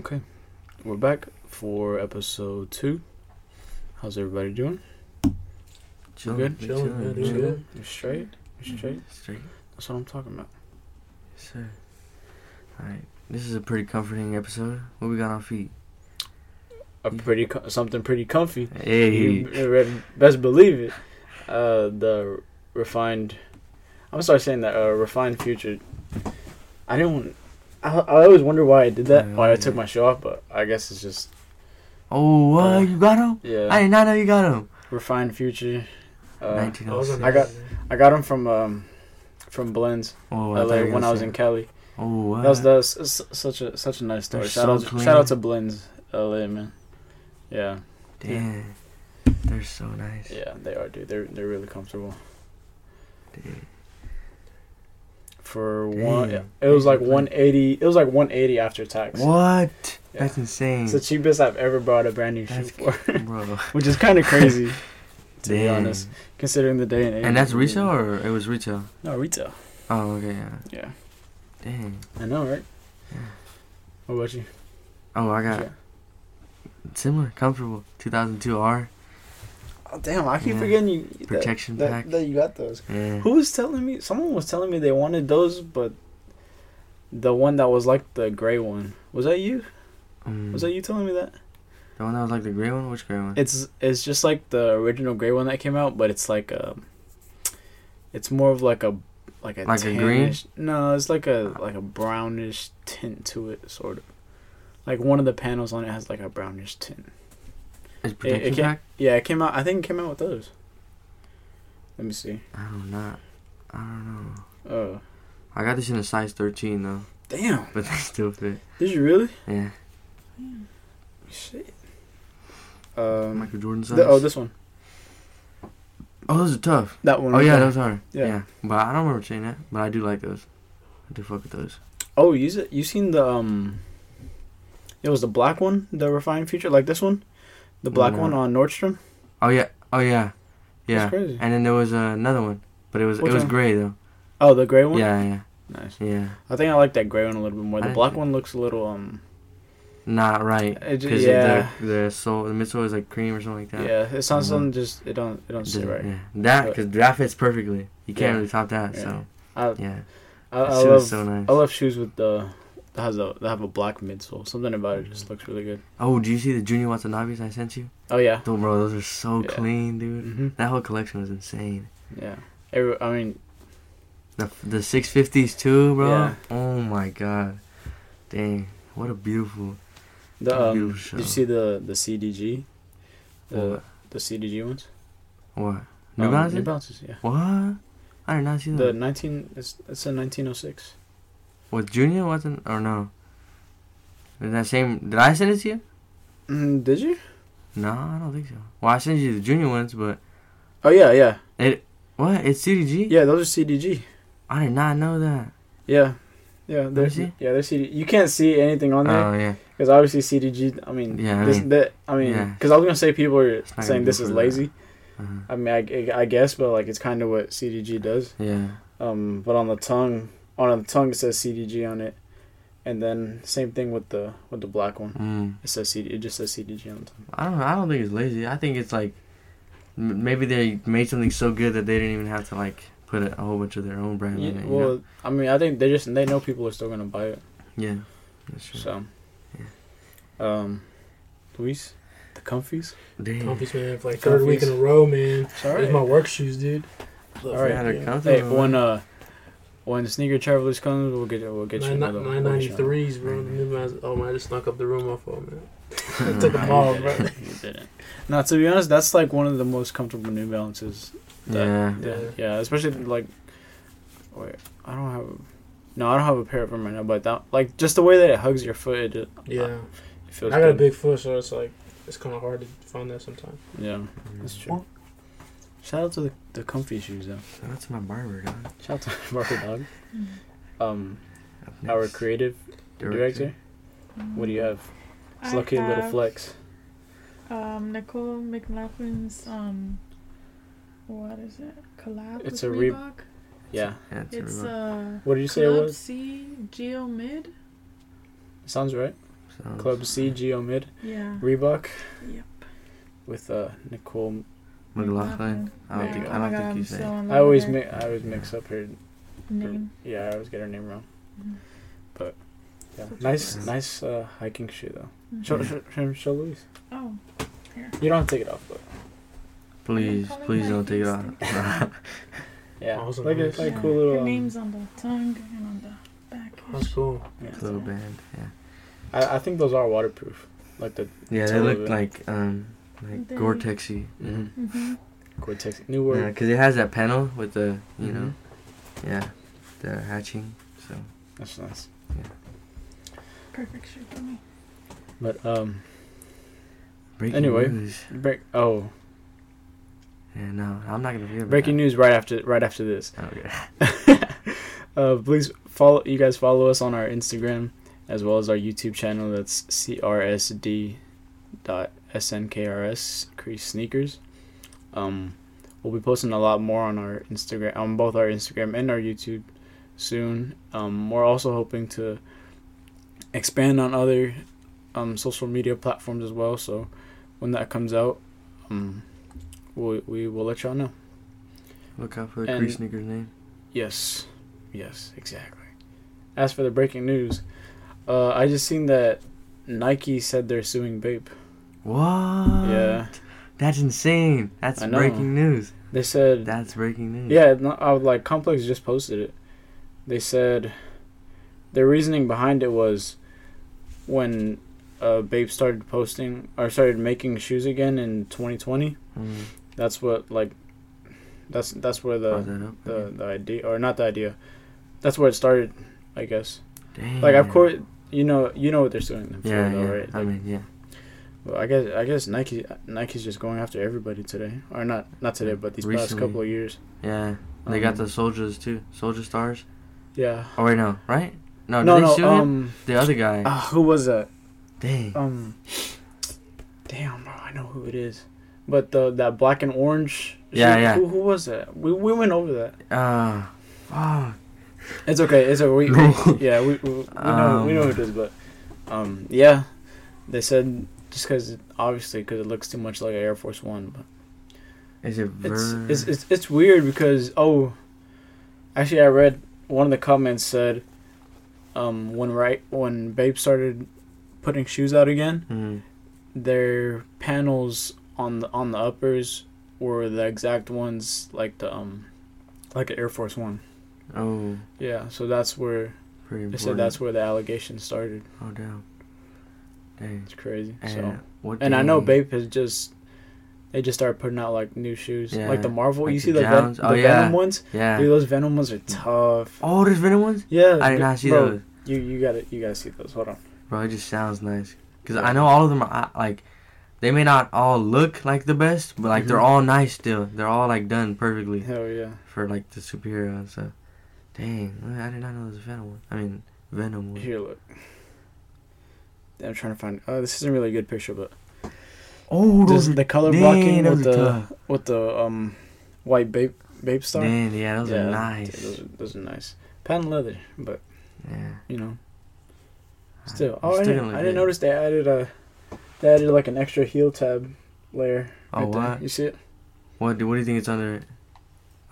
Okay, we're back for episode two. How's everybody doing? Chilling, good? we Chilling, chilling, yeah, we doing good. You straight? You straight? Straight. That's what I'm talking about. Yes, sir. Alright. This is a pretty comforting episode. What we got on feet? A pretty co- something pretty comfy. Hey. You best believe it. Uh, the refined. I'm gonna saying that. Uh, refined future. I didn't. Want, I, I always wonder why I did that. Yeah, why I took my shoe off, but I guess it's just Oh, what? Uh, you got him? yeah. I did not know you got him. refined future. Uh, 1906. I got- I got them from um, from Blends Oh, I LA you when I was say- in Cali. Oh, what? That was the s- s- such a such a nice story. Shout so out clean. shout out to Blends LA man. Yeah, Damn. They're so nice. yeah, they are, dude. They're they're really comfortable. Dude. For one, it was like 180. It was like 180 after tax. What? Yeah. That's insane. It's the cheapest I've ever bought a brand new shoe for, Bro. which is kind of crazy to be honest, considering the day and age. And that's resale or it was retail? No retail. Oh, okay, yeah. Yeah, Dang. I know, right? Yeah. What about you? Oh, I got similar, comfortable. 2002 R Oh damn! I keep Yeah. forgetting you that- protection that, pack. that you got those. Yeah. Who was telling me? Someone was telling me they wanted those, but the one that was like the gray one was that you? Mm. Was that you telling me that? The one that was like the gray one? Which gray one? It's it's just like the original gray one that came out, but it's like a. It's more of like a like a Like a green? No, it's like a like a brownish tint to it, sort of. Like one of the panels on it has like a brownish tint. Is It, protection it pack? yeah, it came out. I think it came out with those. Let me see. I don't know. I don't know. Oh, I got this in a size 13 though, damn! but they still fit. Did you really? Yeah. Shit. Um. Michael Jordan size. the- oh, this one. oh, those are tough. That one. Oh yeah, those are. Yeah. Yeah. But I don't remember saying that. But I do like those. I do fuck with those. Oh, you you seen the um? It was the black one, the refined future, like this one, the black one on Nordstrom. Oh yeah. Oh yeah. Yeah. That's crazy. And then there was uh, another one, but it was Which it was one? gray though. Oh, the gray one. Yeah, yeah, Nice. yeah. I think I like that gray one a little bit more. The I- black one looks a little um. Not right. Because yeah. the the sole the midsole is like cream or something like that. Yeah, it sounds Mhm. something just it don't it don't sit right. Yeah. That because that fits perfectly. You can't Yeah. really top that. Yeah. So I yeah. I, I love so nice. I love shoes with the that has a that have a black midsole. Something about it Mm-hmm. just looks really good. Oh, do you see the Junya Watanabes I sent you? Oh yeah. Dude, bro, those are so Yeah. clean, dude. hmm That whole collection was insane. Yeah. Every, I mean, The the six fifties too, bro. Yeah. Oh my god, dang, what a beautiful. the um, Beautiful did you see the the CDG, the What? the CDG ones? What? New Um, Balances? New Balances, yeah. What? I did not see The that. 19, it's, it's a 1906. What Junior wasn't or no? Is that same? Did I send it to you? Mm, did you? No, I don't think so. Well, I sent you the Junya ones, but Oh yeah, yeah, It what? It's CDG. yeah. Those are CDG. I did not know that. Yeah, yeah. They're yeah they're CD. You can't see anything on there Oh yeah. because obviously CDG. I mean, Yeah, I this, mean- that, I mean, yeah. because I was gonna say people are saying this is lazy. Uh-huh. I mean, I, I guess, but like it's kind of what CDG does. Yeah. Um, but on the tongue, on the tongue it says CDG on it, and then same thing with the with the black one. Mm. It says CD. It just says CDG on the tongue. I don't. know. I don't think it's lazy. I think it's like m- maybe they made something so good that they didn't even have to like put a, a whole bunch of their own brand Yeah, in it. well, know? I mean, I think they just they know people are still gonna buy it. yeah, that's true. So, um, Luis, the comfies. Damn. Comfies, man, for like third week in a row, man. Sorry. These my work shoes, dude. All right. Yeah, they're yeah. comfortable, Hey, man. when uh, when the sneaker travelers comes, we'll get we'll get you Nine another. nine we'll ninety get you threes, bro. The new man's, oh man, I just snuck up the room off of man. Took them all, bro. didn't. You didn't. Now, to be honest, that's like one of the most comfortable New Balances. that- Yeah. yeah, Yeah. yeah. Especially like, wait, I don't have. No, I don't have a pair of them right now. But that, like, just the way that it hugs your foot, it, just, Yeah, uh, it feels. I got a good. big foot, so it's like it's kind of hard to find that sometimes. Yeah, mm. that's true. Shout out to the, the comfy shoes though. Shout out to my barber, dog. Shout out to my Barber Dog. Um, our creative director. What do you have? It's I lucky little flex. Um, Nicole McLaughlin's um, what is it? Collab It's with a re- Reebok. Yeah. Yeah, it's It's a Reebok. uh, What did you say it Club was? C Geo Mid. Sounds right. Sounds- Club C Geo Mid Yeah. Reebok Yep. with uh Nicole. McLaughlin. I don't think go. I don't God, think I'm you so said. in love I always with mi- I always mix up her. name. Yeah, I always get her name wrong. Mhm. Yeah, Such nice nice uh, hiking shoe though. Mhm. Show, Yeah. show, show, show Luis. Oh, here. You don't have to take it off, but Please, please don't take it off. yeah, Awesome, like nice. it's like Yeah, cool little. Her um, name's on the tongue and on the back. That's cool. yeah. Little band. Yeah. I, I think those are waterproof. Like the Yeah, they look like um like They- Gore-Texy. mm-hmm. Mm-hmm. Gore-Tex new Yeah, word. because it has that panel with the you Mhm. know, yeah, the hatching. So That's nice. Yeah. Perfect shoe for me. But um, breaking Anyway. news. break. Oh, Yeah, no, I'm not gonna forget. about breaking that. news right after right after this. Okay. uh, please follow you guys follow us on our Instagram as well as our YouTube channel. That's crsd dot snkrs crease sneakers. Um, we'll be posting a lot more on our Instagram on both our Instagram and our YouTube soon. Um, we're also hoping to expand on other um social media platforms as well. So when that comes out, um, we we will let y'all know. Look out for the And- Cree sneakers name. Yes, yes, exactly. As for the breaking news, uh, I just seen that Nike said they're suing Bape. What? Yeah, That's insane. That's breaking news. they said. That's breaking news. Yeah, no, I would like Complex just posted it. They said their reasoning behind it was when uh, Bape started posting or started making shoes again in 2020. Mm. That's what like. That's that's where the that the the idea or not the idea. That's where it started, I guess. Damn. Like of course you know you know what they're for Yeah, though, yeah. right? I mean, yeah. Well, I guess I guess Nike Nike's just going after everybody today, or not not today, but these past couple of years. Yeah. They got Um, the soldiers too. Soldier stars. yeah. Oh wait, no, right? No, No, did they no. Um, The other guy. uh, who was that? Dang. Um, damn, bro, I know who it is. But the that black and orange. Yeah, yeah. Who, who was that? We we went over that. Uh, fuck. It's okay. It's okay. We, we, yeah, we we, we know we know who it Um. but um, yeah, they said just because obviously because it looks too much like an Air Force One, but. Is it It's, ver- it's it's it's weird because oh, actually I read one of the comments said, um when right when Bape started putting shoes out again, Mm. their panels on the on the uppers were the exact ones like the um like an Air Force One. Oh, Yeah, so that's where pretty they important. said that's where the allegation started. Oh damn. Dang. It's crazy. And so and I know Bape has just. They just started putting out like new shoes, Yeah, like the Marvel. like you the see the, ven- the Oh, yeah. Venom ones. Yeah. Dude, those Venom ones are tough. Oh, there's Venom ones. Yeah, I did not see bro, those. You you gotta you gotta see those. Hold on. Bro, it just sounds nice. Cause Yeah. I know all of them are like, they may not all look like the best, but like they're Mhm. all nice still. They're all like done perfectly Hell yeah. for like the superhero and stuff. Dang, I did not know there was a Venom one. I mean, Venom one. Here, look. I'm trying to find. Oh, this isn't really a good picture, but Oh, just the color dang, blocking with the tough. with the um white Bape Bape star. Dang, yeah, those yeah, are nice. dude, Those are, those are nice. Patent leather, but yeah. you know, still. It's Oh, I didn't, I didn't notice they added a they added like an extra heel tab layer. Oh, right there. what? You see it? What do, what do you think it's under it?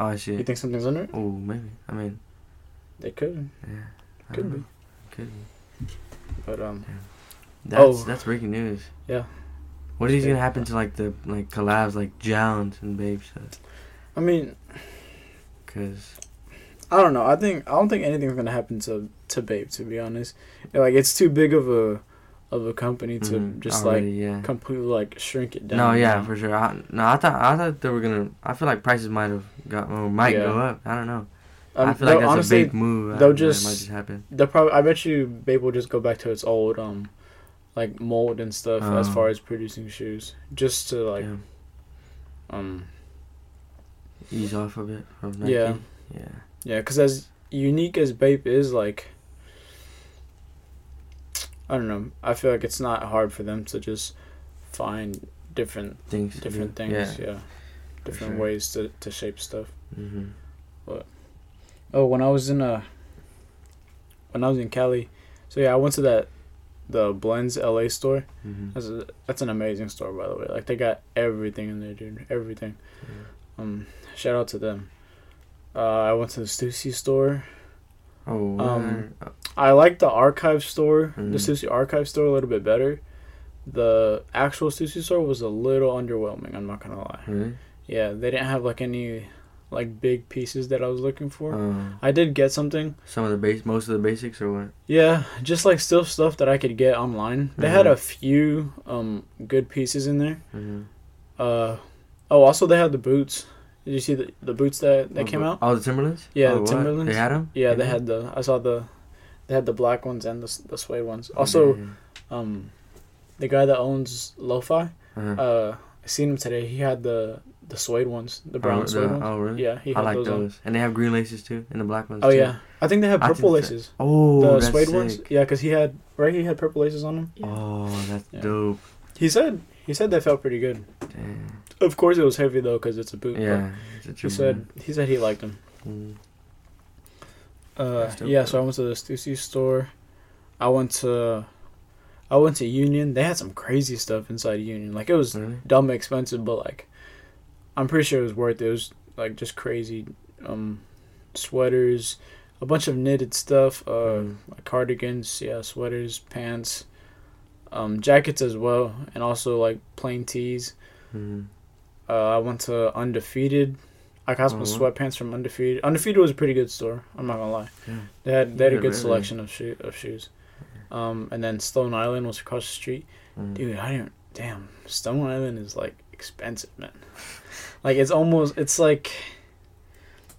Oh, I see You think something's under it? Oh, maybe. I mean, They could, yeah. Could be. Could be. but um, That's Oh. that's breaking news. Yeah. What Yeah. gonna happen to like the like collabs like Jones and Bape stuff? I mean, Cause I don't know. I think I don't think anything's gonna happen to to Bape. To be honest, like it's too big of a of a company to mhm, just already, like yeah. completely like shrink it down. No, yeah, for sure. I, no, I thought I thought they were gonna. I feel like prices might have got or might Yeah. go up. I don't know. Um, I feel like that's honestly, a big move. They'll know, just- might just happen. They'll probably. I bet you Bape will just go back to its old um, like mold and stuff as Oh. far as producing shoes, just to like yeah. um Ease off of it from Nike. Yeah. Yeah. yeah, because as unique as Bape is, like I don't know. I feel like it's not hard for them to just find different Things. different things. Yeah. Yeah, different sure. ways to to shape stuff. Mhm. Oh, when I was in uh when I was in Cali, so yeah, I went to that the Blends LA store. Mm-hmm. That's a, that's an amazing store, by the way. Like they got everything in there, dude. Everything. Um, shout out to them. Uh, I went to the Stussy store. Oh, Um, I like the archive store, Mhm. the Stussy archive store, a little bit better. The actual Stussy store was a little underwhelming. I'm not gonna lie. Yeah, they didn't have like any like big pieces that I was looking for. Uh, I did get something. some of the base, most of the basics, or what? Yeah, just like still stuff that I could get online. They had Mhm. a few um good pieces in there. Mm-hmm. Uh oh, also they had the boots. Did you see the the boots that that came out? Oh, the Timberlands. Yeah, oh, the what? Timberlands. They had them. Yeah, they had the. I saw the. They had the black ones and the the suede ones. Also, um, the guy that owns Lo-Fi, uh uh, seen him today. He had the the suede ones, the brown oh, suede the- ones. Oh, really? Yeah, he I had like those. those, and they have green laces too, and the black ones. Oh too. yeah, I think they have purple think that- laces. Oh, the that's suede ones. sick. Yeah, because he had right. He had purple laces on them. Yeah. Oh, that's Yeah. dope. He said he said they felt pretty good. Damn. Of course, it was heavy though because it's a boot. Yeah. it's a He true said he said he liked them. Mm. Uh, dope, yeah, though. so I went to the Stussy store. I went to, I went to Union. They had some crazy stuff inside Union. Like it was Really? dumb expensive, but like, I'm pretty sure it was worth it. It was like just crazy, um, sweaters, a bunch of knitted stuff, uh, Mm. like cardigans, yeah, sweaters, pants, um, jackets as well, and also like plain tees. Mm. Uh, I went to Undefeated. I got some Oh, sweatpants from Undefeated. Undefeated was a pretty good store. I'm not gonna lie. Yeah. They had they had a good really. selection of shoe of shoes. Um, and then Stone Island was across the street. Mm. Dude, I didn't. Damn, Stone Island is like expensive, man. like it's almost it's like.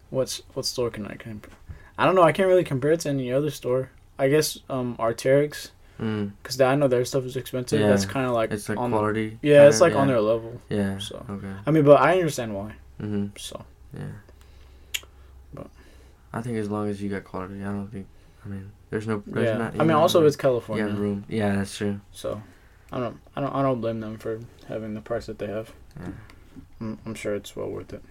What's what store can I compare? I don't know. I can't really compare it to any other store. I guess um Arc'teryx, Mm. because I know their stuff is expensive. Yeah. That's kind of like It's like on quality. yeah, it's like on their level. Yeah. so. Okay. I mean, but I understand why. Mm-hmm. So Yeah. But- I think as long as you got quality, I don't think. I mean, there's no. There's yeah, Not, I mean, also it's California. Yeah, room. Yeah, that's true. So, I don't, I don't, I don't blame them for having the price that they have. Yeah. I'm, I'm sure it's well worth it.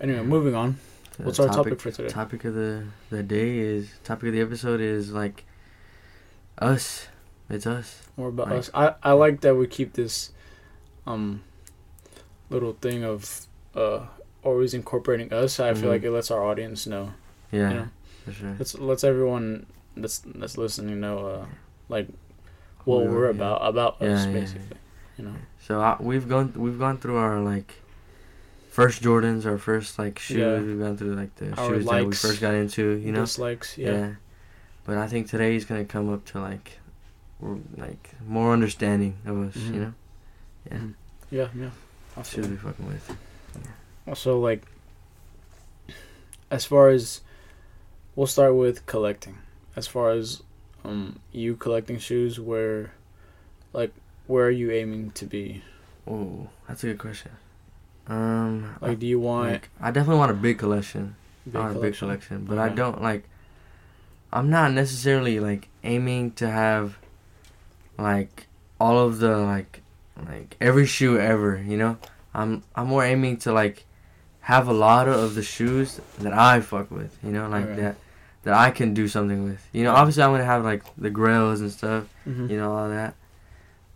Anyway, moving on. What's our topic for today? Topic of the the day is topic of the episode is like us. It's us. More about Right. us. I, I like that we keep this, um, little thing of, uh, always incorporating us. I feel Mhm. like it lets our audience know. Yeah, You know, for sure. let's everyone that's that's listening know, uh, like what Who we we're are, yeah. about about Yeah, us yeah, yeah. basically. You know. So I, we've gone we've gone through our like first Jordans, our first like shoes. Yeah. We've gone through like the Our shoes that we first got into. You know. dislikes. Yeah. Yeah. But I think today's gonna come up to like, we're, like more understanding of us. Mhm. You know. Yeah. Mhm. Yeah. Yeah. That's who we fucking with. Also, like, as far as we'll start with collecting. As far as um you collecting shoes, where, like, where are you aiming to be? Oh, that's a good question. Um, Like, do you want like, I definitely want a big collection. big I want a big collection? collection, but I don't like. I'm not necessarily like aiming to have, like, all of the like, like every shoe ever. You know, I'm I'm more aiming to like, have a lot of the shoes that I fuck with. You know, like Okay. that, that I can do something with. You know, obviously I'm gonna have like the grails and stuff. Mhm. You know all that,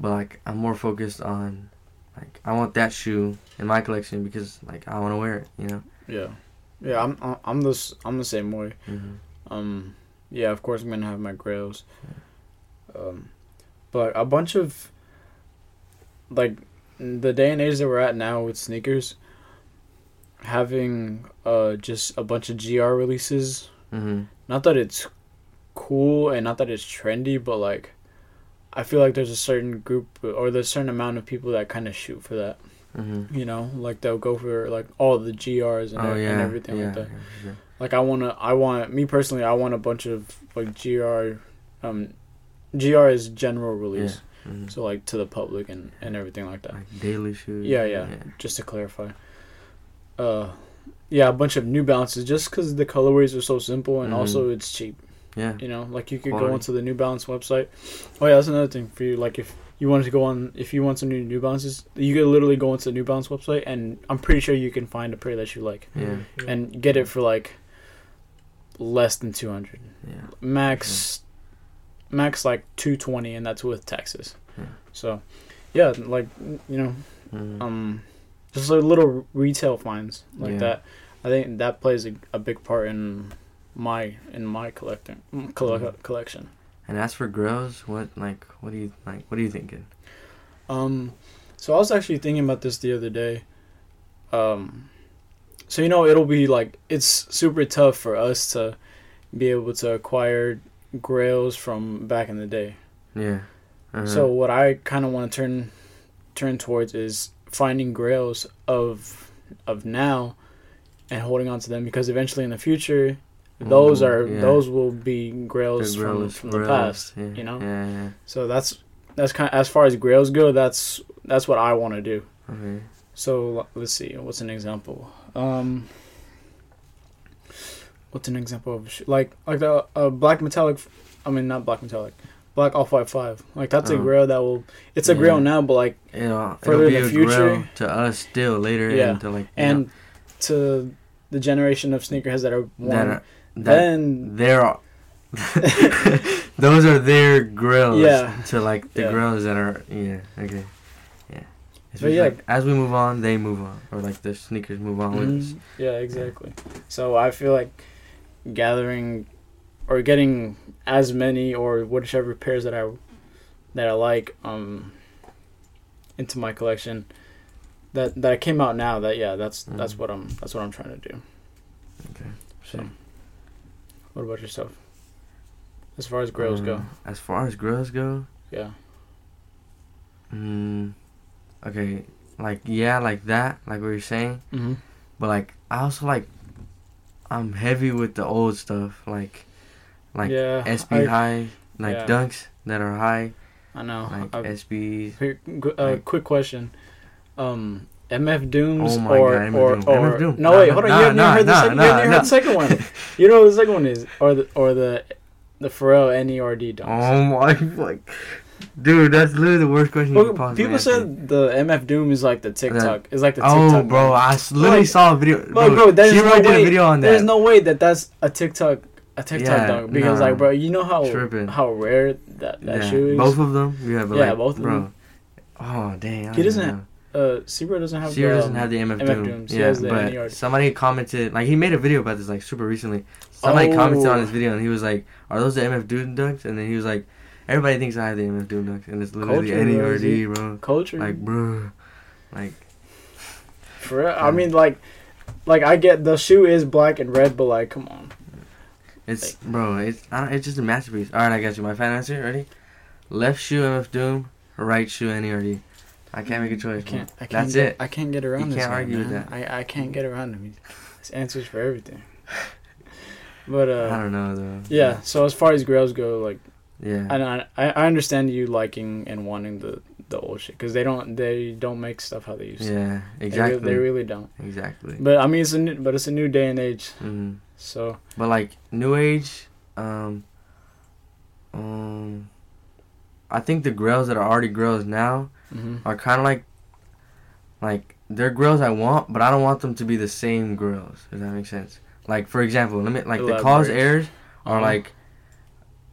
but like I'm more focused on, like I want that shoe in my collection because like I want to wear it. You know. Yeah, yeah. I'm I'm- I'm the I'm the same way. Mm-hmm. Um, yeah, of course I'm gonna have my grails. Um, but a bunch of like the day and age that we're at now with sneakers, having uh just a bunch of GR releases. Mm-hmm. Not that it's cool and not that it's trendy, but like I feel like there's a certain group or there's a certain amount of people that kind of shoot for that. Mm-hmm. You know, like they'll go for like all the GRs and, oh yeah, and everything yeah, like that. yeah, sure. Like I wanna, I want me personally, I want a bunch of like GR, um, GR is general release, Mhm. so like to the public and and everything like that. like daily shoes. Yeah, yeah. Just to clarify, uh, yeah, a bunch of New Balances just because the colorways are so simple and Mhm. also it's cheap. yeah. You know, like you could go Quality. onto the New Balance website. Oh yeah, that's another thing for you. Like if you wanted to go on, if you want some new New Balances, you could literally go onto the New Balance website, and I'm pretty sure you can find a pair that you like Yeah, and get it for like less than 200 yeah. max max like two twenty, and that's with taxes. Yeah. So, yeah, like you know, Mm. um, just like little retail finds like Yeah. that. I think that plays a, a big part in my in my collecting colle- Mhm. collection. and as for grills, what like what do you like? What are you thinking? Um, so I was actually thinking about this the other day. Um, so you know, it'll be like it's super tough for us to be able to acquire grails from back in the day. Yeah. Uh-huh. So what I kind of want to turn turn towards is finding grails of of now and holding on to them because eventually in the future those are yeah. those will be The grails from, from the past Yeah. you know Yeah. yeah. so that's that's kind of, as far as grails go that's that's what I want to do Okay. so let's see what's an example um what's an example of sh- like like the uh, black metallic I mean not black metallic black off white five like that's a oh. grill that will it's a Yeah. now but like It'll, Further it'll be in the a future- grill to us still later Yeah. and to like and know, to the generation of sneakerheads that are that are, that then they're those are their grills Yeah. to like the Yeah. grills that are yeah okay yeah it's But yeah. like as we move on they move on or like the sneakers move on with mm-hmm. us yeah exactly so I feel like gathering or getting as many or whichever pairs that I that I like um into my collection that that came out now that yeah that's that's Mhm. what I'm that's what I'm trying to do. Okay. So what about yourself? As far as grills go. Um, as far as grills go? Yeah. Mm, okay like yeah like that like what you're saying. Mm-hmm. But like I also like I'm heavy with the old stuff like like yeah SB I, high like yeah. dunks that are high I know like I- SBs. Here, uh, Like- quick question. Um, MF Dooms Oh my or God, MF or Doom. or MF Doom. no Nah, wait hold on nah, you haven't nah, heard the nah, second you haven't nah, even heard the second one you know what the second one is or the or the the Pharrell Nerd dunks. Oh my like dude, that's literally the worst question you could possibly people answer. said the MF Doom is like the TikTok is like the TikTok Oh, TikTok. bro, one. I s- literally Like- saw a video. Bro, bro, there's she no did way- a video on that. There's no way that that's a TikTok a TikTok Yeah, dunk because nah. like bro you know how Tripping. how rare that that yeah, shoe is. both of them. Yeah, Yeah, like, both of bro. them. Oh dang, He doesn't know. uh, Sierra doesn't have. Sierra doesn't um, have the MF, MF Doom. Yeah, but NERD. somebody commented like he made a video about this like super recently. Somebody commented on Oh. his video and he was like, "Are those the MF Doom dunks?" And then he was like, "Everybody thinks I have the MF Doom dunks, and it's literally Culture, the bro, NERD, bro. culture. Like, bro, like For real? I mean, like, like I get the shoe is black and red, but like, come on. It's bro, it's I don't, it's just a masterpiece." All right, I got you. My final answer. Ready? Left shoe MF Doom, right shoe NERD. I can't make a choice. I can't. I can't That's get, it. I can't get around You this. can't guy, argue with that. I I can't get around him. This answers for everything. But I uh, don't know though. yeah. So as far as grails go, like, Yeah. and I I I understand you liking and wanting the the old shit because they don't they don't make stuff how they used to. Yeah. They re- Exactly. They, really don't. exactly. But I mean, it's a new, but it's a new day and age. hmm So But like new age, um, um, I think the grills that are already grills now mhm. are kind of like, like they're grills I want, but I don't want them to be the same grills. Does that make sense? Like for example, let me like the Cause Airs are Uh-huh. like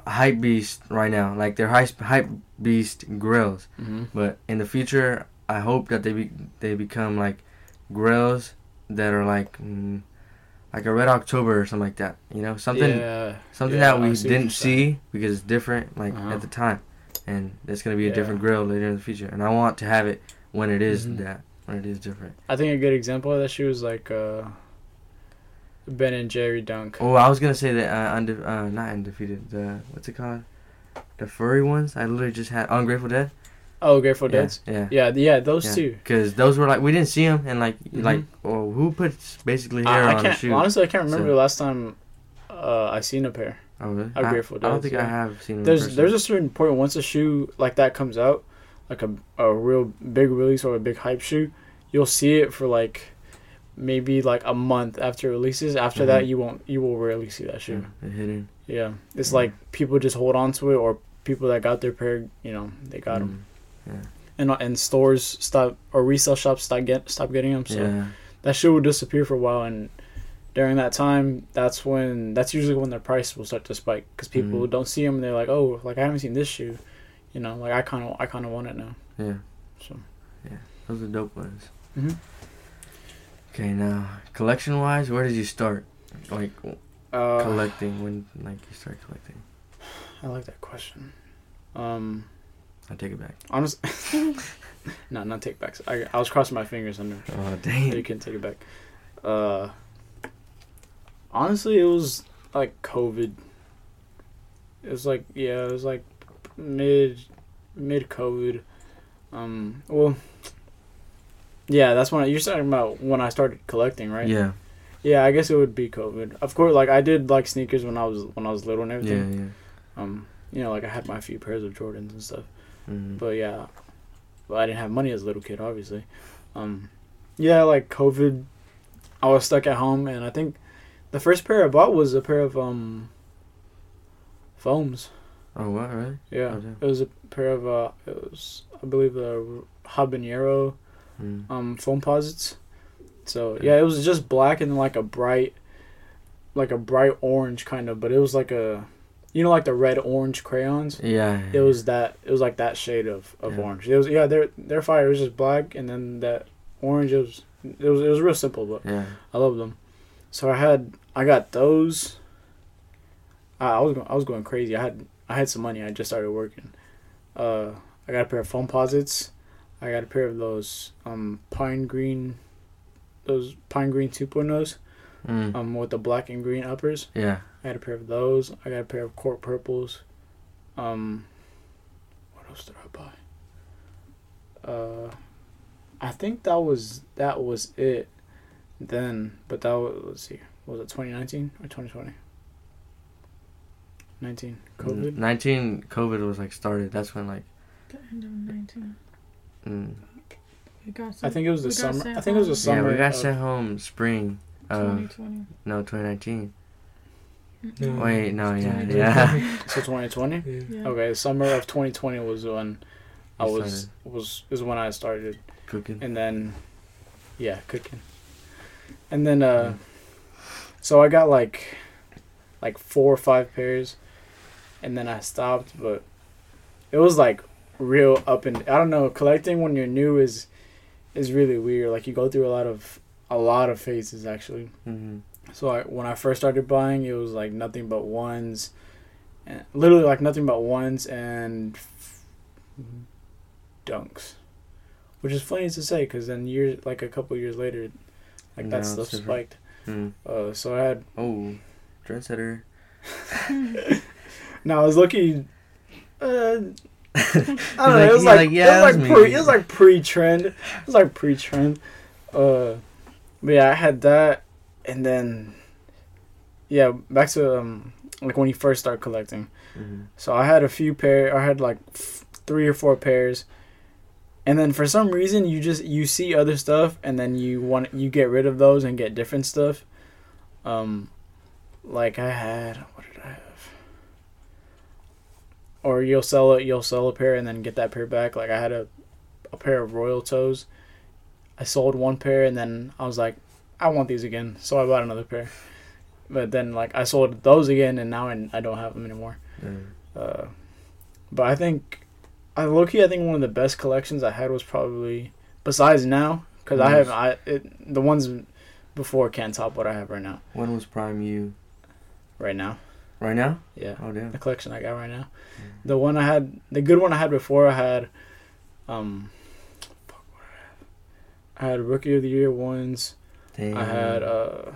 hype beast right now. Like they're hype hype beast grills. Mhm. But in the future, I hope that they be, they become like grills that are like mm, like a Red October or something like that. You know, something Yeah. something Yeah, that we didn't see because it's different like Uh-huh. at the time, and it's gonna be a different grill later in the future. And I want to have it when it is Mhm. that when it is different. I think a good example of that shoe is like uh, Ben and Jerry dunk. Oh, I was gonna say that uh, unde- uh not undefeated. The what's it called? The furry ones. I literally just had Ungrateful Dead. Oh, Grateful yeah, Dead's. yeah. Yeah, yeah, those Yeah. two. Because those were like we didn't see them, and like Mhm. like oh who puts basically hair I, I on can't shoe? honestly. I can't remember So- the last time uh, I seen a pair. Oh, really? I, Grateful I don't think I have seen them. There's there's a certain point once a shoe like that comes out, like a a real big release or a big hype shoe, you'll see it for like maybe like a month after it releases. After that, Mhm. you won't you will rarely see that shoe. yeah, hidden. Yeah, it's Yeah. like people just hold on to it, or people that got their pair, you know, they got them, Mm, Yeah. and uh, and stores stop or resale shops stop get stop getting them. So yeah. that shoe will disappear for a while, and during that time, that's when that's usually when their price will start to spike because people Mhm. don't see them and they're like, oh, like I haven't seen this shoe, you know, like I kind of I kind of want it now. Yeah. So Yeah, Those are dope ones. Mhm. Okay, now collection wise, where did you start? Like uh, collecting when like you start collecting? I like that question. Um, I take it back. honest, no, not take backs. I I was crossing my fingers under. Oh damn! You dang. can take it back. Uh, honestly, it was like COVID. It was like yeah, it was like mid mid COVID. Um, well, yeah, that's when I, you're talking about when I started collecting, right? Yeah. Yeah, I guess it would be COVID. Of course, like I did like sneakers when I was when I was little and everything. Yeah. Yeah. Um, you know, like I had my few pairs of Jordans and stuff. Mhm. But yeah, but I didn't have money as a little kid, obviously. Um, yeah, like COVID, I was stuck at home, and I think the first pair I bought was a pair of um foams. Oh what? Really? Yeah, Okay. it was a pair of uh, it was I believe the habanero Mm. um Foamposites. So yeah, it was just black and like a bright, like a bright orange kind of, but it was like a, you know, like the red orange crayons. Yeah. It was that. It was like that shade of, of Yeah. orange. It was yeah. Their their fire was just black, and then that orange. It was it was it was real simple, but Yeah. I love them. So I had I got those. I, I was go- I was going crazy. I had I had some money. I just started working. Uh, I got a pair of Foamposites. I got a pair of those um pine green, those pine green 2.0s Mm. um with the black and green uppers. yeah. I had a pair of those. I got a pair of court purples. Um, what else did I buy? Uh, I think that was that was it. Then, but that was let's see, was it 2019 or 2020? 19 COVID. Nineteen. COVID was like started. That's when like. The end of 19. Mm. We got I think it was the summer. I think it was the summer. Yeah, we got sent home spring. Of 2020. no, 2019. Mm-mm. Wait, no, yeah, 2020. yeah. So 2020. Yeah. Yeah. Okay, summer of 2020 was when I You was was is when I started. cooking. and then yeah cooking and then uh so i got like like four or five pairs and then i stopped but it was like real up and i don't know collecting when you're new is is really weird like you go through a lot of a lot of phases actually hmm so I, when i first started buying it was like nothing but ones and literally like nothing but ones and dunks which is funny to say because then years like a couple years later like Now that stuff different. spiked Mm. uh, so i had Oh, trendsetter. no i was looking uh, I don't know. like- it was like, like, "Yeah, it was like pre, it was like pre-trend. It was like pre-trend. Uh, but yeah, I had that, and then yeah, back to um like when you first start collecting. hmm So I had a few pair. I had like f- three or four pairs, and then for some reason you just you see other stuff, and then you want you get rid of those and get different stuff. Um, like I had what did I have? Or you'll sell it. You'll sell a pair and then get that pair back. Like I had a a pair of Royal Toes. I sold one pair and then I was like, I want these again, so I bought another pair. But then like I sold those again and now I, I don't have them anymore. Yeah. Uh, but I think, I low key, I think one of the best collections I had was probably besides now because I have I it, the ones before can't top what I have right now. When was Prime U? Right now, Right now? yeah, Oh damn. the collection I got right now. The one I had, the good one I had before, I had, um, fuck, what did I have? I had rookie of the year ones. Damn. I had uh,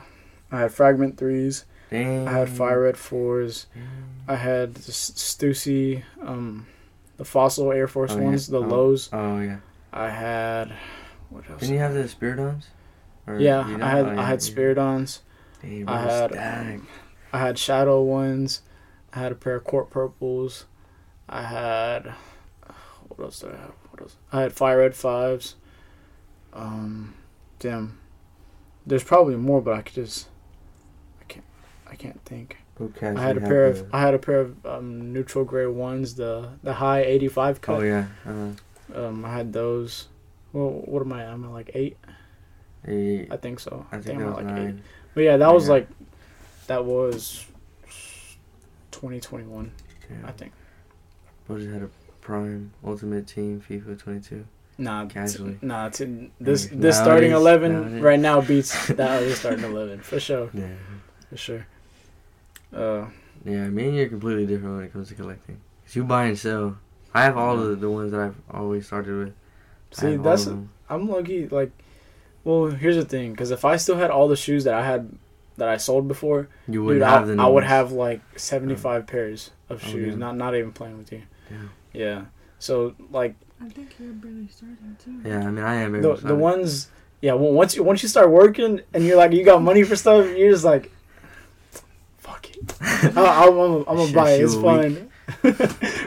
I had fragment threes. Damn. I had fire red fours. Damn. I had the Stussy, um, the Fossil Air Force Oh, yeah. ones, the Oh. lows. Oh yeah. I had what else? Didn't you have the Spiridons? Or yeah, I had Oh, I had yeah. Spiridons. Damn, I had um, I had Shadow ones. I had a pair of Court purples. I had what else did I have? What else? I had Fire Red fives. Um, damn. There's probably more, but I could just I can't I can't think. Cats, I had a pair of the- I had a pair of um, neutral gray ones, the the high 85 cut. Oh yeah. Uh, Um, I had those. Well, what am I? I'm at like eight. eh, I think so. I think I'm it at was like eight. But yeah, that was like that was 2021, Yeah. I think. What just had a prime ultimate team FIFA 22. Nah, t- nah. T- this Nowadays- this starting eleven nowadays. right now beats that other starting eleven for sure, Yeah. for sure. Uh, Yeah, me and you are completely different when it comes to collecting. 'Cause you buy and sell. I have all Yeah. the, the ones that I've always started with. I see, that's them. I'm lucky. Like, well, here's the thing, because if I still had all the shoes that I had that I sold before, you wouldn't I, have the I would have like 75 pairs of Oh, shoes. yeah. Not not even playing with you. Yeah. Yeah. So like I think you're barely starting too. Yeah, I mean, I am. the the ones, yeah. Well, once you once you start working and you're like you got money for stuff, you're just like, fuck it. I, I'm, I'm, I'm gonna buy it. It's a fine.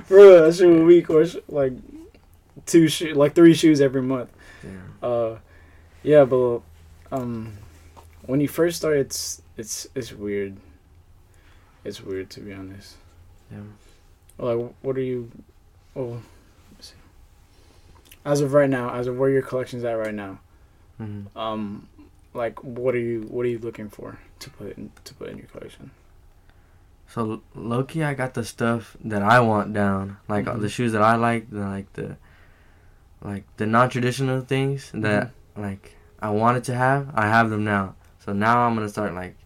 For real, a shoe a week or sh- like two shoe, like three shoes every month. Yeah. Uh, yeah, but um, when you first start, it's it's it's weird. It's weird to be honest. Yeah. Like, what are you? Oh, let's see. As of right now, as of where your collection's at right now, Mhm. um, like what are you what are you looking for to put in to put in your collection? So low key, I got the stuff that I want down, like uh Mhm. the shoes that I like, the, like the, like the non-traditional things that Mm-hmm. like I wanted to have. I have them now. So now I'm gonna start like,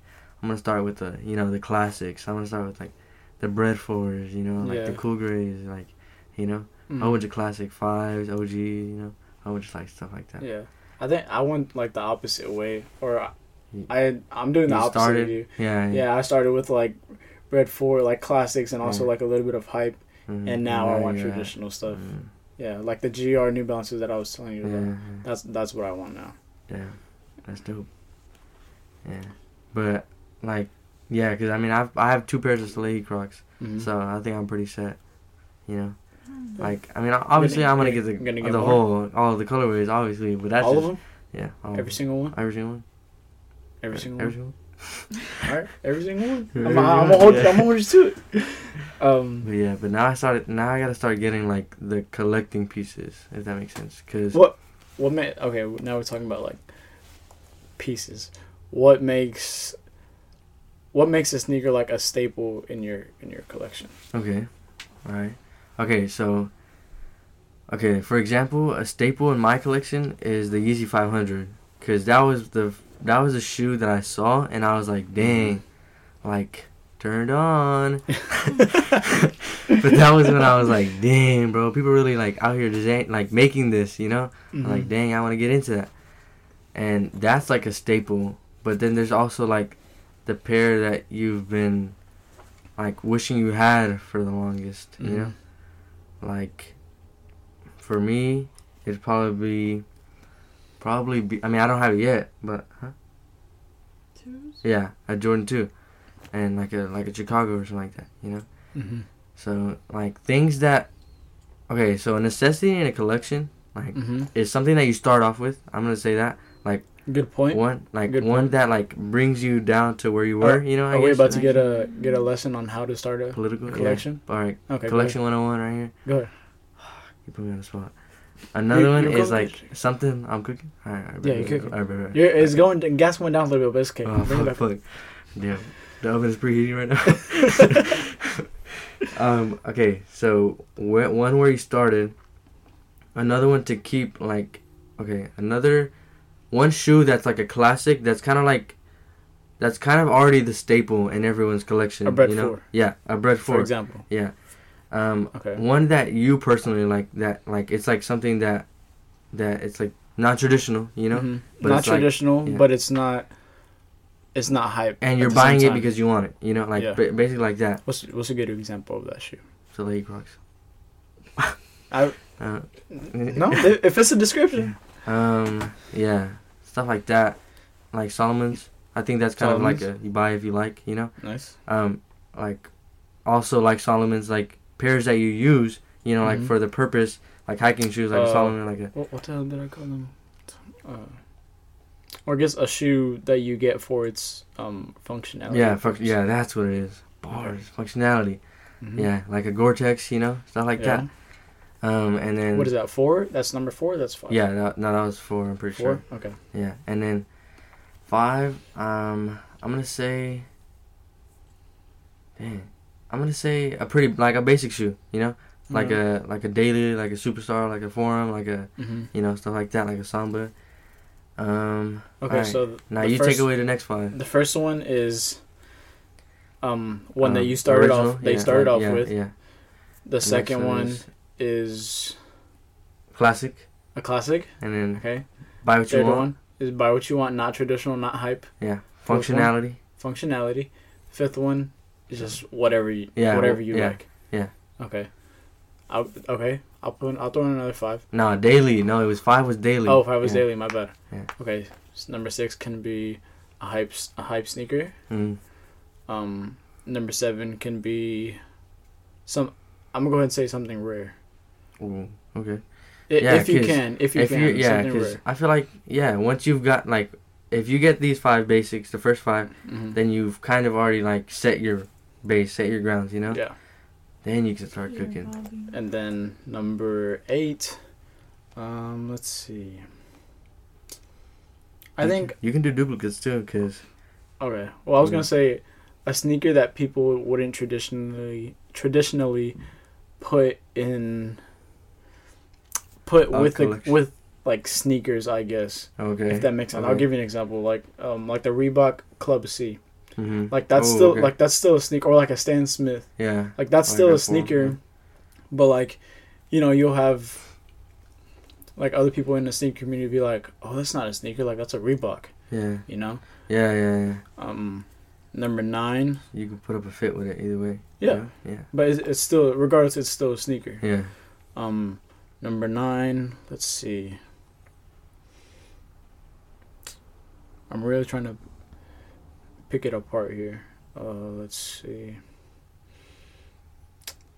I'm gonna start with the you know the classics. I'm gonna start with like, the bread fours, you know, like the cool grays, like, you know, Mhm. a bunch of classic fives, OG, you know, a bunch of like stuff like that. Yeah, I think I went like the opposite way, or I, I I'm doing the opposite started- of you. Yeah. Yeah, yeah. I started with like Red Four, like classics, and also Yeah. like a little bit of hype, Mhm. and now I want yeah. traditional stuff. Mhm. Yeah, like the GR New Balances that I was telling you about. yeah. That's that's what I want now. Yeah, that's dope. Yeah, but like, yeah, cause I mean, I've I have two pairs of Salehe Crocs, Mhm. so I think I'm pretty set. You know. Like I mean, obviously I'm gonna get the Gonna get the more? whole all the colorways, obviously, but that's all just, of them, Yeah, all every of them. single one, every single one, every single every one. single. All right, every single one. Every I'm, I'm one, gonna hold. yeah. I'm gonna hold you to it. Um, But yeah, but now I started. Now I gotta start getting like the collecting pieces, if that makes sense. Cause What- what made? Okay, now we're talking about like pieces. What makes? What makes a sneaker like a staple in your in your collection? Okay. Alright. Okay, so Okay, for example, a staple in my collection is the Yeezy 500 cuz that was the that was a shoe that I saw and I was like, "Dang." Like turned on. but that was when I was like, "Dang, bro, people really like out here design like making this, you know?" I'm Mm-hmm. Like, "Dang, I want to get into that." And that's like a staple. But then there's also like the pair that you've been like wishing you had for the longest, you know? Like for me, it'd probably be probably be I mean, I don't have it yet, but huh? Twos? Yeah, a Jordan 2 and like a like a Chicago or something like that, you know? hmm So, like things that Okay, so a necessity in a collection like hmm is something that you start off with. I'm going to say that. Good point. One like Good one point. that like brings you down to where you were, you know? I Are we about to get a get a lesson on how to start a political collection? Yeah. All right, Okay, collection 101 right here. Go ahead. You put me on the spot. Another You- one is like something I'm cooking. All right, all right, Yeah, right, you right, cooking. All right, right, right. You're, it's going. Gas went down a little bit, but it's okay. Oh, Bring it back. fuck, fuck. Yeah, the oven is preheating right now. um. Okay, so one where you started. Another one to keep like, okay, another one shoe that's like a classic. That's kind of like, that's kind of already the staple in everyone's collection. A Bread you know? Four. Yeah, a bread four. For example. Yeah. Um, Okay. one that you personally like that like it's like something that that it's like not traditional, you know, Mhm. But not it's like- traditional, yeah. but it's not. It's not hype. and you're buying it because you want it, you know, like Yeah. ba- basically like that. What's what's a good example of that shoe? So Lady Crocs. I Uh, no. if if it's a description. Um, yeah, stuff like that, like Salomon's. I think that's kind of like a you buy if you like, you know. Nice. Um, like also like Salomon's like pairs that you use, you know, like Mhm. for the purpose, like hiking shoes, like Uh, Solomon, like a What, what the hell did I call them? Uh, or I guess a shoe that you get for its um functionality. yeah, fuck, yeah, that's what it is. Bars, functionality. Mhm. Yeah, like a Gore-Tex, you know, stuff like Yeah. that. Um, and then What is that? Four? That's number four. That's five. Yeah, that, no, that was four. I'm pretty Four. sure. Okay. Yeah, and then five. Um, I'm gonna say. Dang, I'm gonna say a pretty like a basic shoe. You know, like Mhm. a like a daily, like a superstar, like a forum, like a Mhm. you know stuff like that, like a samba. Um. Okay, alright. so now you first, take away the next five. The first one is um one that Um, you started original, off. They yeah, started like, off yeah, with. Yeah. The second one is is classic, a classic. and then Okay. buy what you Third want. one is buy what you want, not traditional, not hype. Yeah. Fourth one? Functionality. Functionality. Fifth one is just whatever you Yeah, whatever you yeah, like. yeah. Okay. I'll okay. I'll put I'll throw in another five. No, daily. No, it was five was daily. Oh, five was yeah. daily. My bad. Yeah. Okay. s- number six can be a hype a hype sneaker. Mm. Um, number seven can be some. I'm gonna go ahead and say something rare. Ooh, okay. I- Yeah, if you can, if you if can, you yeah, because. I feel like yeah, once you've got like, if you get these five basics, the first five, Mhm. then you've kind of already like set your base, set your grounds, you know. Yeah. Then you can start cooking. And then number eight. Um, let's see. I You think can- you can do duplicates too, cause okay. Well, I was Yeah. gonna say a sneaker that people wouldn't traditionally traditionally put in put with the, collection. with like sneakers, I guess. okay. If that makes sense. I'll give you an example. Like um like the Reebok Club C. hmm Like that's Oh, still okay. like that's still a sneaker or like a Stan Smith. Yeah. Like that's Like still a sneaker. yeah. But like, you know, you'll have like other people in the sneaker community be like, "Oh, that's not a sneaker. Like that's a Reebok." Yeah. You know. Yeah. Yeah. Yeah. Um, number nine. You can put up a fit with it either way. Yeah, Yeah. but it's, it's still regardless, it's still a sneaker. Yeah. Um, number nine. Let's see. I'm really trying to pick it apart here. Uh, let's see.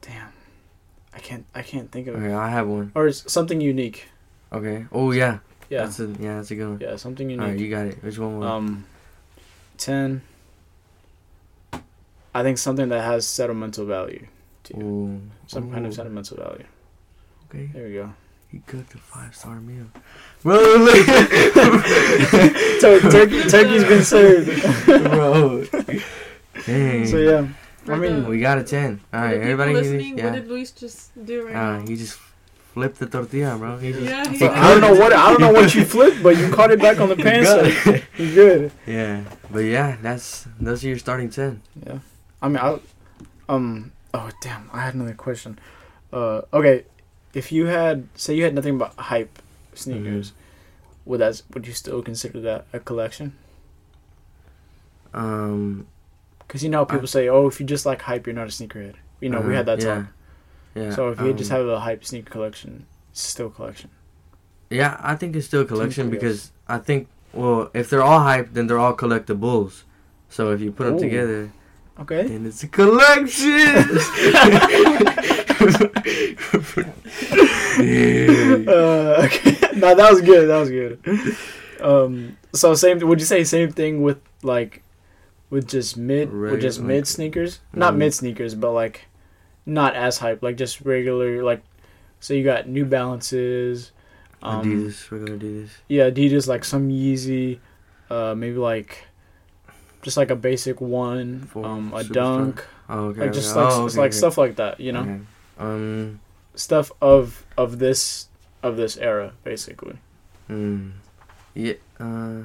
Damn, I can't. I can't think of Okay, it. I have one. Or something unique. Okay. Oh yeah. Yeah, That's a yeah. That's a good one. yeah, something unique. All right, you got it. Which one? Was Um, ten. I think something that has sentimental value. to you. Ooh. Some kind of sentimental value. Okay. There we go. He cooked a five star meal. Bro, Tur- turkey, turkey's been served. Bro. Dang. so yeah, For I mean, the- We got a 10. Alright, everybody listening, yeah. what did Luis just do right Uh, now? he just flipped the tortilla, bro. He just, yeah, he He I don't know what I don't know what you flipped, but you caught it back on the pan. got So you good. yeah. But yeah, that's those are your starting 10. Yeah, I mean, I um. Oh damn! I had another question. Uh, okay, if you had say you had nothing but hype sneakers, would that would you still consider that a collection? Um, Because you know people say, oh, if you just like hype, you're not a sneakerhead. You know, we uh, had that yeah. talk. Yeah. So if you just um, have a hype sneaker collection, it's still a collection. Yeah, I think it's still a collection because I think, well, if they're all hype, then they're all collectibles. So if you put them Ooh. together, Okay. then it's a collection. Yeah. uh, okay. no, that was good. That was good. Um, so same. Would you say same thing with like, with just mid, with just Regular, mid like- sneakers? Not Mm. mid sneakers, but like, not as hype. Like just regular. Like, so you got New Balances. Um, Adidas, we're gonna do this. Yeah, Adidas. Like some Yeezy. Uh, maybe like, just like a basic one. Um, a Superstar. dunk. Oh, okay. Like just okay. like oh, it's okay, like stuff like that. You know. Um. stuff of of this of this era, basically. Hmm. Yeah. Uh.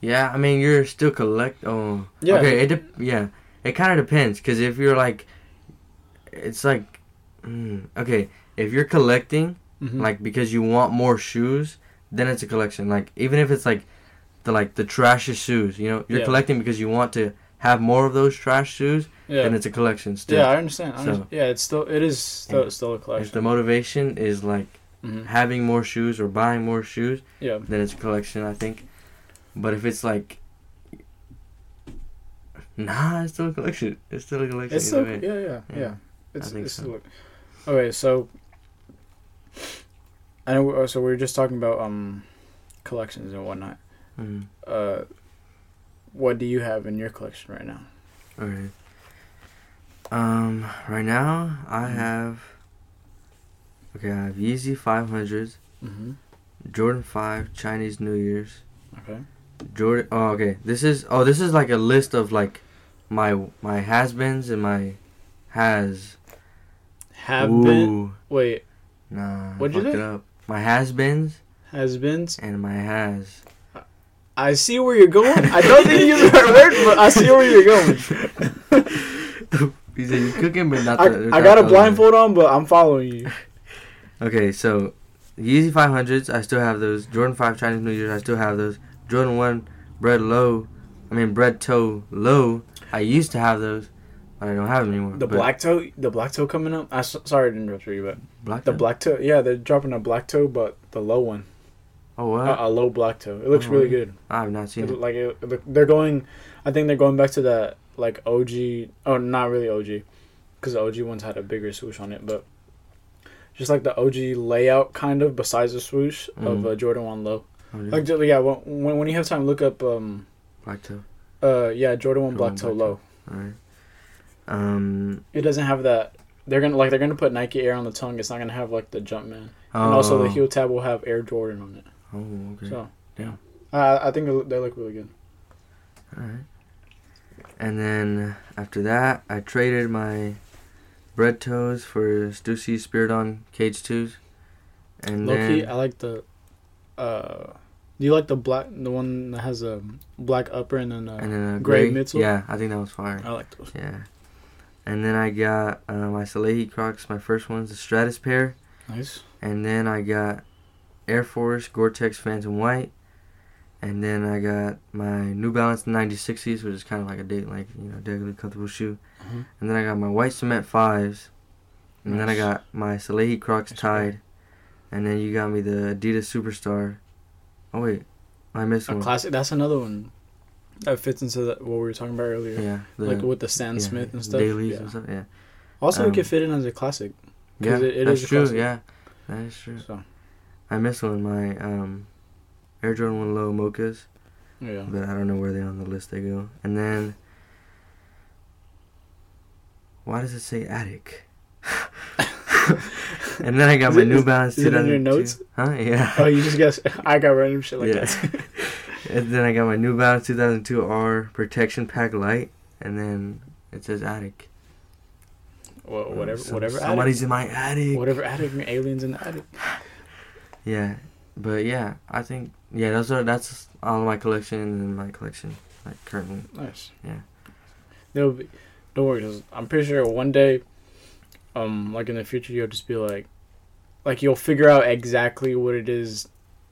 Yeah. I mean, you're still collect. Oh. Yeah. Okay. It. De- yeah. It kind of depends, cause if you're like, it's like, mm, okay, if you're collecting Mhm. like because you want more shoes, then it's a collection. Like even if it's like the like the trashiest shoes, you know, you're Yeah. collecting because you want to have more of those trash shoes, yeah. then it's a collection still. Yeah, I understand. I So- understand. yeah, it's still it is still still a collection. If the motivation is like Mhm. having more shoes or buying more shoes, Yeah, then it's a collection, I think. But if it's like, nah, it's still a collection. It's still a collection. it's still yeah yeah yeah. Yeah, It's, think it's so. still okay. So I know. uh, So we were just talking about um collections and whatnot. Mhm. Uh, what do you have in your collection right now? Okay. Um, right now I Mhm. have. Okay, I have Yeezy 500s, Mm-hmm. Jordan 5 Chinese New Year's, Okay. Jordan. Oh, okay. This is oh, this is like a list of like my my has-beens and my has. Have been. Ooh, Wait, Nah. What'd you fucked do? it up. My has-beens has beens. and my has. I see where you're going. I don't think you use right word, but I see where you're going. He said you're cooking, but not I, the. I got a blindfold on, but I'm following you. Okay, so Yeezy 500s, I still have those. Jordan 5 Chinese New Year's, I still have those. Jordan 1 bread low, I mean bread toe low, I used to have those, but I don't have them anymore. The But black toe, the black toe coming up. I sorry to interrupt you, but black the toe? black toe. Yeah, they're dropping a black toe, but the low one, Oh a, a low black toe. It looks Oh, really good. I have not seen It, it. like it, they're going. I think they're going back to that like OG. Oh, not really OG, because the OG ones had a bigger swoosh on it, but just like the OG layout, kind of besides the swoosh of Mhm. uh, Jordan One Low. Oh, yeah. Like yeah, when when you have time, look up um black toe. uh yeah Jordan One Jordan Black Toe Low. Alright. Um. It doesn't have that. They're gonna like they're gonna put Nike Air on the tongue. It's not gonna have like the Jumpman, and also the oh. heel tab will have Air Jordan on it. Oh, okay. So Yeah. uh, I think they look- really good. Alright. And then after that, I traded my bread toes for Stussy Spiridon Cage 2s. And Low then, key, I like the. Uh, do you like the black, the one that has a black upper and then a and then a gray gray, midsole? Yeah, I think that was fire. I like those. Yeah. And then I got uh, my Salehe Crocs, my first ones, the Stratus pair. Nice. And then I got Air Force Gore-Tex Phantom White. And then I got my New Balance 9060s, which is kind of like a date, like you know, daily comfortable shoe. Mhm. And then I got my white cement fives. And then I got my Salehe Crocs Nice tied. And then you got me the Adidas Superstar. Oh wait, I missed A one. classic. That's another one that fits into the, what we were talking about earlier. Yeah, the, like with the Stan yeah, Smith and stuff. Dailies Yeah. and stuff. Yeah, Also, Um, it could fit in as a classic. yeah, it- it that's true. classic. Yeah, that is true. So I missed one. My um, Air Jordan One Low Mochas, yeah. but I don't know where they on the list they go. And then, why does it say attic? and then I got Is my it- New is- Balance. is it in your 2002. notes? Huh? Yeah. Oh, you just guess. I got random shit like Yeah. that. and then I got my New Balance 2002 R Protection Pack Light, and then it says attic. well, whatever, So- whatever. Somebody's attic, in my attic. whatever attic. Aliens in the attic. Yeah, but yeah, I think yeah, those are that's all my collection and my collection like currently. Nice. Yeah. There'll be, don't worry, 'cause I'm pretty sure one day, um, like in the future, you'll just be like, like you'll figure out exactly what it is,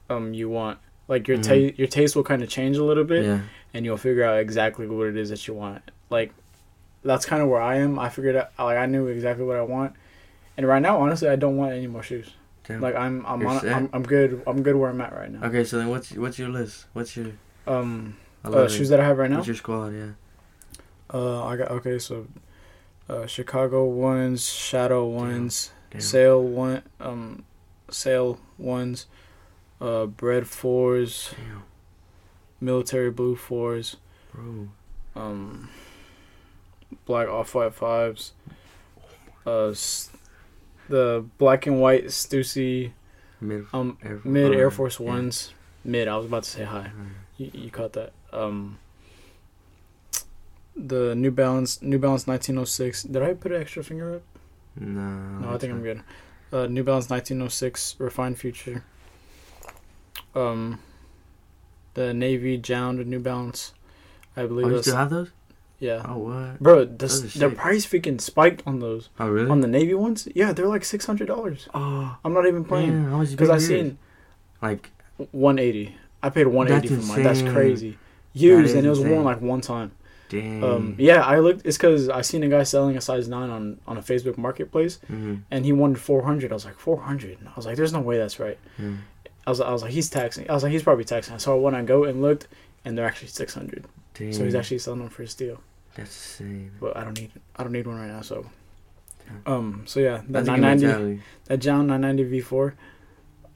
um, you want. Like your taste, your taste will kind of change a little bit, Yeah, and you'll figure out exactly what it is that you want. Like, that's kind of where I am. I figured out, like, I knew exactly what I want, and right now, honestly, I don't want any more shoes. Damn. Like, I'm, I'm, on? I'm, I'm good. I'm good where I'm at right now. okay, so then what's what's your list? What's your Um, uh, shoes that I have right now. What's your squad? Yeah. Uh, I got okay. So, uh, Chicago ones, Shadow ones, Damn. Sale one, um, Sale ones, uh, Bread fours, Damn, Military blue fours, bro. um, Black off white fives, uh, s- the black and white Stussy, Mid. um, Air, mid uh, Air Force yeah. ones, mid. I was about to say. Mm. You, you caught that. Um, the New Balance, New Balance 1906. Did I put an extra finger up? No. No, I think I'm good. Uh, New Balance 1906 Refined Future. Um, the Navy JJJJound New Balance. I believe Oh, you still have those? Yeah. Oh what? Bro, the, the price freaking spiked on those. Oh really? On the Navy ones? Yeah, they're like six hundred dollars. oh, I'm not even playing man, how much you because I seen like 180. I paid 180 for mine. That's crazy. Used is and it was insane. worn like one time. damn. Um, yeah, I looked. It's because I seen a guy selling a size nine on on a Facebook Marketplace, Mhm, and he wanted 400. I was like 400. I was like, there's no way that's right. mm. I was I was like, he's taxing. I was like, he's probably taxing. So I went and go and looked, and they're actually 600. Damn. So he's actually selling them for a steal. That's insane. But I don't need I don't need one right now. So, um, so yeah, that That's 990 that JJJJound 990 V4,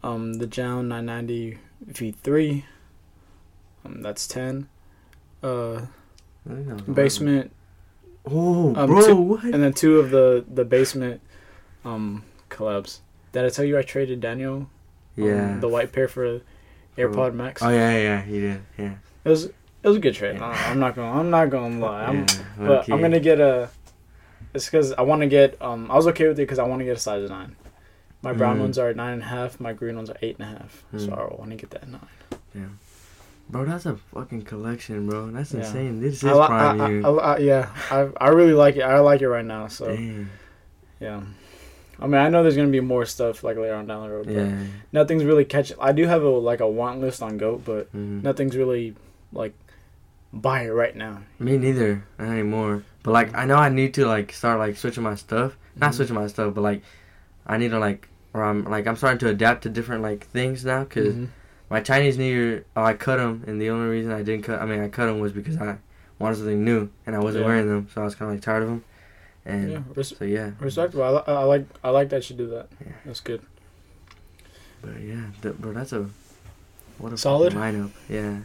um, the JJJJound 990 V3, um, that's 10. Uh, I think that was a basement Oh, Um, bro, two- what? and then two of the the basement um collabs. Did I tell you I traded Daniel? um, yeah. the white pair for AirPod Max. Oh yeah, yeah, yeah, he did. Yeah. It was it was a good trade. Yeah. I- I'm not gonna I'm not gonna lie. I'm, yeah, but I'm gonna get a. It's because I want to get. Um, I was okay with it because I want to get a size nine. My brown Mm. ones are nine and a half. My green ones are eight and a half. So Mm. I want to get that nine. Yeah. Bro, that's a fucking collection, bro. That's Yeah. insane. This is I, li- I, prime I, you. I, I, yeah, I I really like it. I like it right now. So Damn. yeah. I mean, I know there's gonna be more stuff like later on down the road. But Yeah. Nothing's really catching. I do have a like a want list on Goat, but mhm. nothing's really like buy it right now. Me neither. Not anymore. But like, I know I need to like start like switching my stuff. Not Mhm. switching my stuff, but like, I need to like, or I'm like, I'm starting to adapt to different like things now. because Mhm. my Chinese New Year, oh, I cut them, and the only reason I didn't cut, I mean, I cut them was because I wanted something new, and I wasn't Yeah. wearing them, so I was kind of like tired of them. And Yeah, res- so yeah. respectable. I, li- I like I like that you do that. Yeah. That's good. But yeah, th- bro, that's a what a Solid? lineup. Yeah.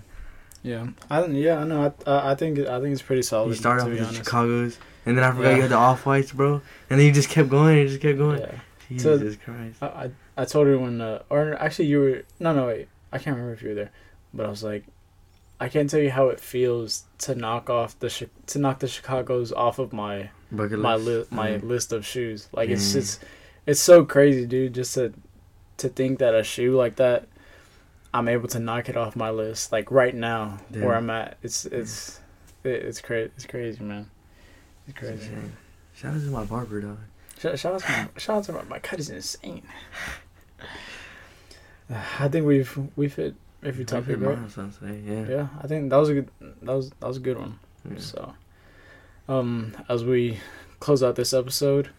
Yeah, I yeah I know. I I I think I think it's pretty solid. You started off be with the honest. Chicago's, and then I forgot Yeah. you had the off whites, bro. And then you just kept going, you just kept going. Yeah. Jesus So- Christ. I, I I told her when uh, or actually you were no no wait I can't remember if you were there, but I was like, I can't tell you how it feels to knock off the Chi- to knock the Chicago's off of my Bucket my list. li- my Yeah. list of shoes. Like it's just it's so crazy, dude. Just to to think that a shoe like that, I'm able to knock it off my list. Like right now, Yeah. where I'm at, it's it's it, it's crazy. It's crazy, man. It's crazy. insane. Shout out to my barber, dog. Shout, shout out to my, shout out to my, my cut is insane. I think we've we've hit every topic, right? today, yeah. Yeah, I think that was a good that was that was a good one. Yeah. So, um, as we close out this episode,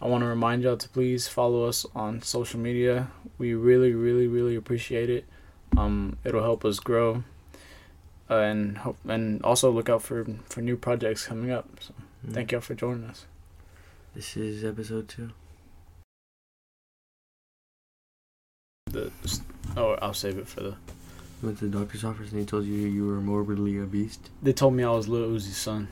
I want to remind y'all to please follow us on social media. We really, really, really appreciate it. Um, it'll help us grow, uh, and hope, and also look out for for new projects coming up. So, Mm. thank y'all for joining us. This is episode two. The oh, I'll save it for the. Went to the doctor's office and he told you you were morbidly obese. They told me I was Lil Uzi's son.